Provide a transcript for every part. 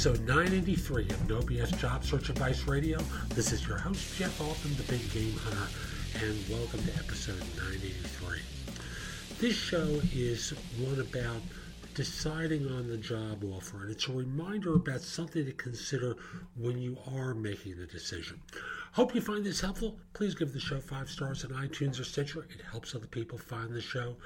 Episode 983 of No BS Job Search Advice Radio. This is your host, Jeff Altman, the Big Game Hunter, and welcome to episode 983. This show is one about deciding on the job offer, and it's a reminder about something to consider when you are making the decision. Hope you find this helpful. Please give the show five stars on iTunes or Stitcher. It helps other people find the show.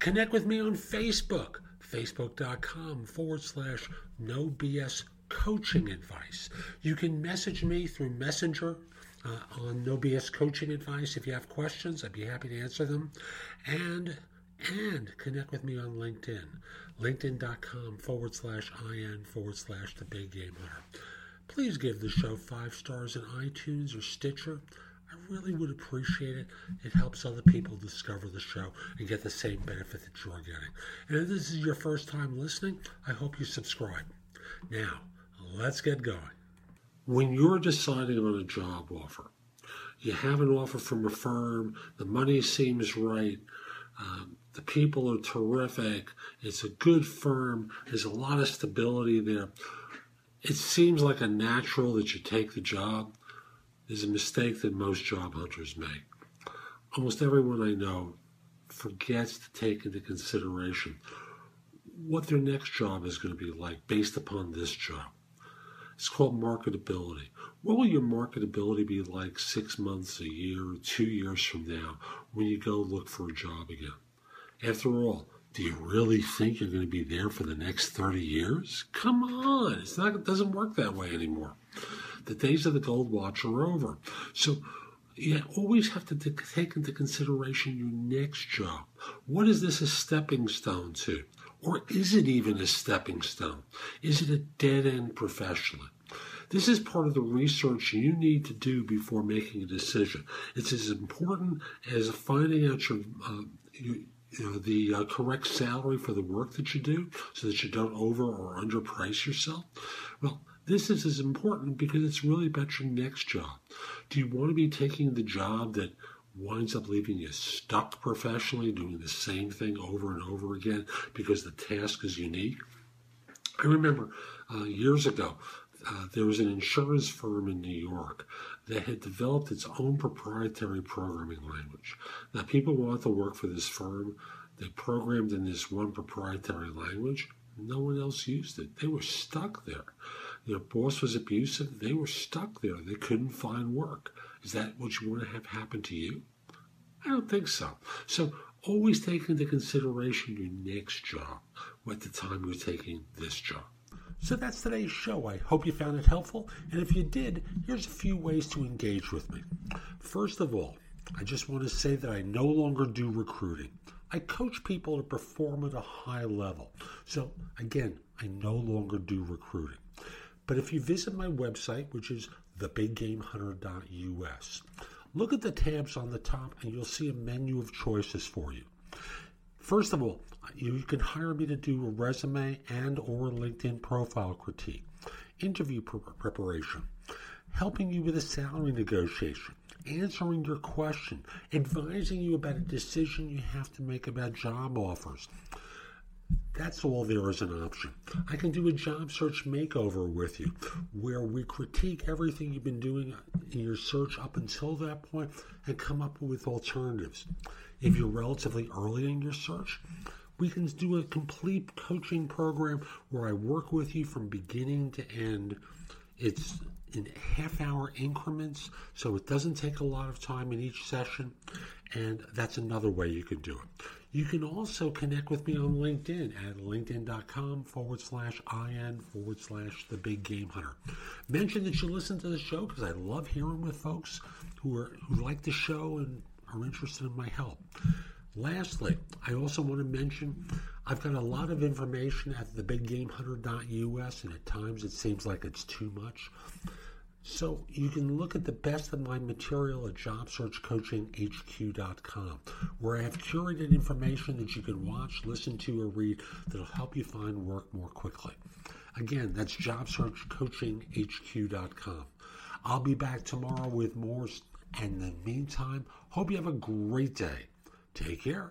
Connect with me on Facebook facebook.com forward slash no BS coaching advice. You can message me through Messenger uh, on No BS Coaching Advice. If you have questions, I'd be happy to answer them. And and connect with me on LinkedIn, linkedin.com forward slash in forward slash the big game hunter. Please give the show five stars in iTunes or Stitcher. I really would appreciate it. It helps other people discover the show and get the same benefit that you're getting. And if this is your first time listening, I hope you subscribe. Now, let's get going. When you're deciding on a job offer, you have an offer from a firm, the money seems right, um, the people are terrific, it's a good firm, there's a lot of stability there. It seems like a natural that you take the job is a mistake that most job hunters make. Almost everyone I know forgets to take into consideration what their next job is going to be like based upon this job. It's called marketability. What will your marketability be like six months, a year, two years from now when you go look for a job again? After all, do you really think you're going to be there for the next 30 years? Come on, it's not, it doesn't work that way anymore. The days of the gold watch are over. So you always have to take into consideration your next job. What is this a stepping stone to? Or is it even a stepping stone? Is it a dead end professionally? This is part of the research you need to do before making a decision. It's as important as finding out your, uh, you know, the uh, correct salary for the work that you do so that you don't over or underprice yourself. Well, this is as important because it's really about your next job. Do you want to be taking the job that winds up leaving you stuck professionally, doing the same thing over and over again because the task is unique? I remember uh, years ago, uh, there was an insurance firm in New York that had developed its own proprietary programming language. Now, people wanted to work for this firm. They programmed in this one proprietary language. No one else used it. They were stuck there their boss was abusive, they were stuck there. They couldn't find work. Is that what you want to have happen to you? I don't think so. So always take into consideration your next job at the time you're taking this job. So that's today's show. I hope you found it helpful. And if you did, here's a few ways to engage with me. First of all, I just want to say that I no longer do recruiting. I coach people to perform at a high level. So, again, I no longer do recruiting. But if you visit my website, which is thebiggamehunter.us, look at the tabs on the top and you'll see a menu of choices for you. First of all, you can hire me to do a resume and or LinkedIn profile critique, interview preparation, helping you with a salary negotiation, answering your question, advising you about a decision you have to make about job offers, that's all there is an option. I can do a job search makeover with you where we critique everything you've been doing in your search up until that point and come up with alternatives. If you're relatively early in your search, we can do a complete coaching program where I work with you from beginning to end. It's in half hour increments, so it doesn't take a lot of time in each session, and that's another way you can do it. You can also connect with me on LinkedIn at linkedin.com forward slash IN forward slash the big game hunter. Mention that you listen to the show because I love hearing with folks who are who like the show and are interested in my help. Lastly, I also want to mention I've got a lot of information at thebiggamehunter.us, and at times it seems like it's too much. So you can look at the best of my material at JobSearchCoachingHQ.com, where I have curated information that you can watch, listen to, or read that'll help you find work more quickly. Again, that's JobSearchCoachingHQ.com. I'll be back tomorrow with more, and in the meantime, hope you have a great day. Take care.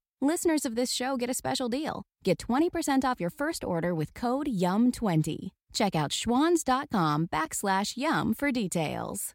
Listeners of this show get a special deal. Get 20% off your first order with code YUM20. Check out schwans.com backslash yum for details.